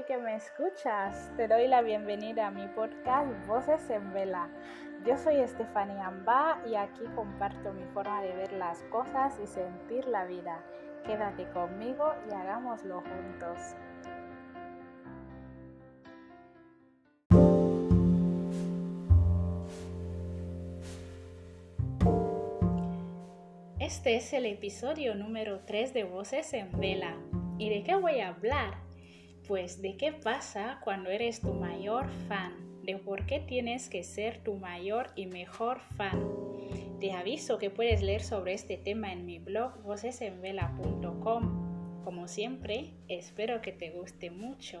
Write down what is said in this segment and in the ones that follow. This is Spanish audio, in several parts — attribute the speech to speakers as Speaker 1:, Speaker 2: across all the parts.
Speaker 1: que me escuchas. Te doy la bienvenida a mi podcast Voces en Vela. Yo soy Estefanía Amba y aquí comparto mi forma de ver las cosas y sentir la vida. Quédate conmigo y hagámoslo juntos. Este es el episodio número 3 de Voces en Vela. ¿Y de qué voy a hablar? Pues de qué pasa cuando eres tu mayor fan, de por qué tienes que ser tu mayor y mejor fan. Te aviso que puedes leer sobre este tema en mi blog vocesenvela.com. Como siempre, espero que te guste mucho.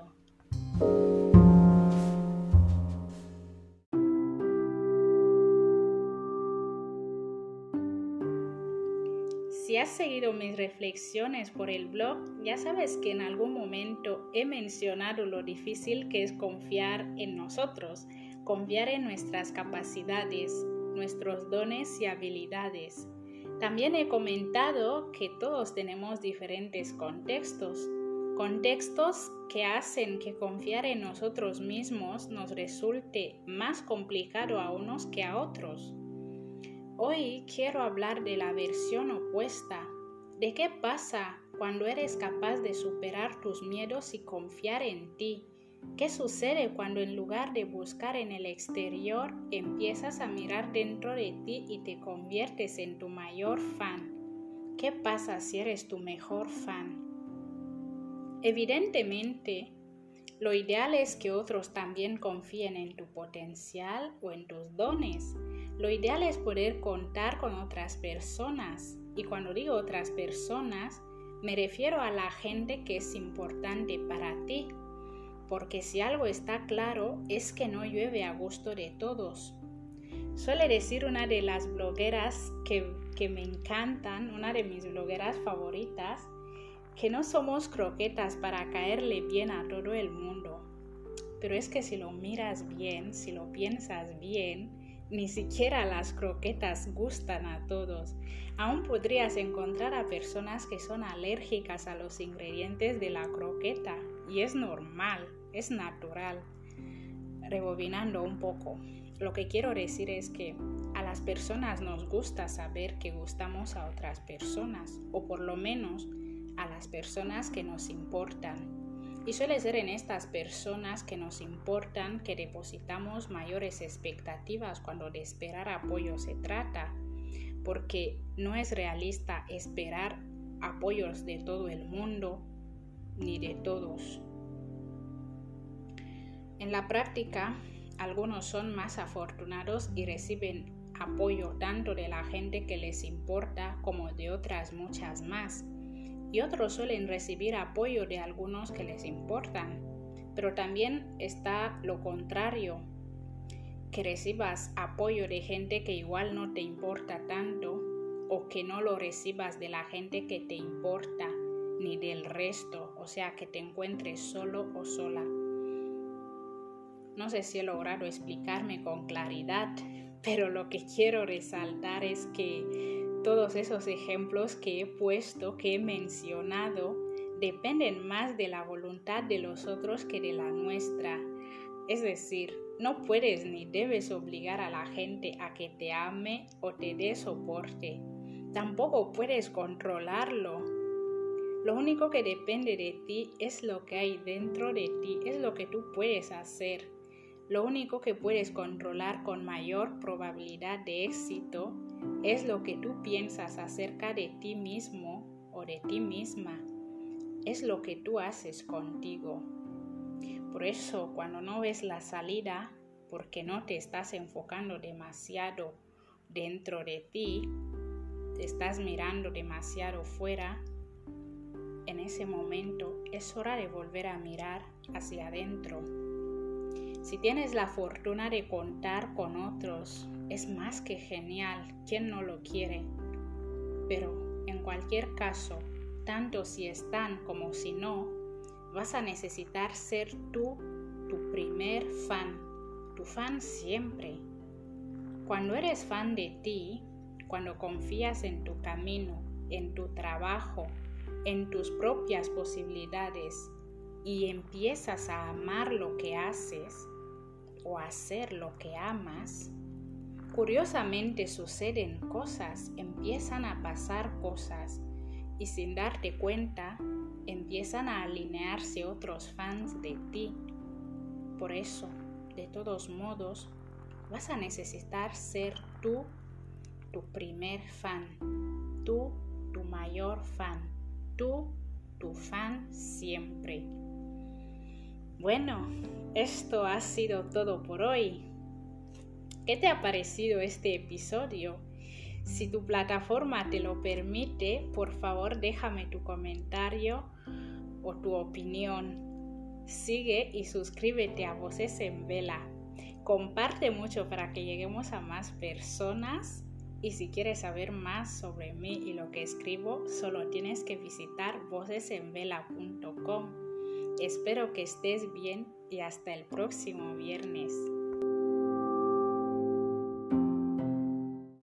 Speaker 1: Si has seguido mis reflexiones por el blog, ya sabes que en algún momento he mencionado lo difícil que es confiar en nosotros, confiar en nuestras capacidades, nuestros dones y habilidades. También he comentado que todos tenemos diferentes contextos, contextos que hacen que confiar en nosotros mismos nos resulte más complicado a unos que a otros. Hoy quiero hablar de la versión opuesta, de qué pasa cuando eres capaz de superar tus miedos y confiar en ti. ¿Qué sucede cuando en lugar de buscar en el exterior empiezas a mirar dentro de ti y te conviertes en tu mayor fan? ¿Qué pasa si eres tu mejor fan? Evidentemente, lo ideal es que otros también confíen en tu potencial o en tus dones. Lo ideal es poder contar con otras personas. Y cuando digo otras personas, me refiero a la gente que es importante para ti. Porque si algo está claro es que no llueve a gusto de todos. Suele decir una de las blogueras que, que me encantan, una de mis blogueras favoritas, que no somos croquetas para caerle bien a todo el mundo. Pero es que si lo miras bien, si lo piensas bien, ni siquiera las croquetas gustan a todos. Aún podrías encontrar a personas que son alérgicas a los ingredientes de la croqueta y es normal, es natural. Rebobinando un poco, lo que quiero decir es que a las personas nos gusta saber que gustamos a otras personas o por lo menos a las personas que nos importan. Y suele ser en estas personas que nos importan que depositamos mayores expectativas cuando de esperar apoyo se trata, porque no es realista esperar apoyos de todo el mundo ni de todos. En la práctica, algunos son más afortunados y reciben apoyo tanto de la gente que les importa como de otras muchas más y otros suelen recibir apoyo de algunos que les importan. Pero también está lo contrario, que recibas apoyo de gente que igual no te importa tanto o que no lo recibas de la gente que te importa ni del resto, o sea, que te encuentres solo o sola. No sé si he logrado explicarme con claridad, pero lo que quiero resaltar es que todos esos ejemplos que he puesto, que he mencionado, dependen más de la voluntad de los otros que de la nuestra. Es decir, no puedes ni debes obligar a la gente a que te ame o te dé soporte. Tampoco puedes controlarlo. Lo único que depende de ti es lo que hay dentro de ti, es lo que tú puedes hacer. Lo único que puedes controlar con mayor probabilidad de éxito es lo que tú piensas acerca de ti mismo o de ti misma. Es lo que tú haces contigo. Por eso cuando no ves la salida, porque no te estás enfocando demasiado dentro de ti, te estás mirando demasiado fuera, en ese momento es hora de volver a mirar hacia adentro. Si tienes la fortuna de contar con otros es más que genial, ¿quién no lo quiere? Pero en cualquier caso, tanto si están como si no, vas a necesitar ser tú tu primer fan, tu fan siempre. Cuando eres fan de ti, cuando confías en tu camino, en tu trabajo, en tus propias posibilidades, y empiezas a amar lo que haces o hacer lo que amas, curiosamente suceden cosas, empiezan a pasar cosas y sin darte cuenta empiezan a alinearse otros fans de ti. Por eso, de todos modos, vas a necesitar ser tú tu primer fan, tú tu mayor fan, tú tu fan siempre. Bueno, esto ha sido todo por hoy. ¿Qué te ha parecido este episodio? Si tu plataforma te lo permite, por favor déjame tu comentario o tu opinión. Sigue y suscríbete a Voces en Vela. Comparte mucho para que lleguemos a más personas. Y si quieres saber más sobre mí y lo que escribo, solo tienes que visitar vocesenvela.com. Espero que estés bien y hasta el próximo viernes.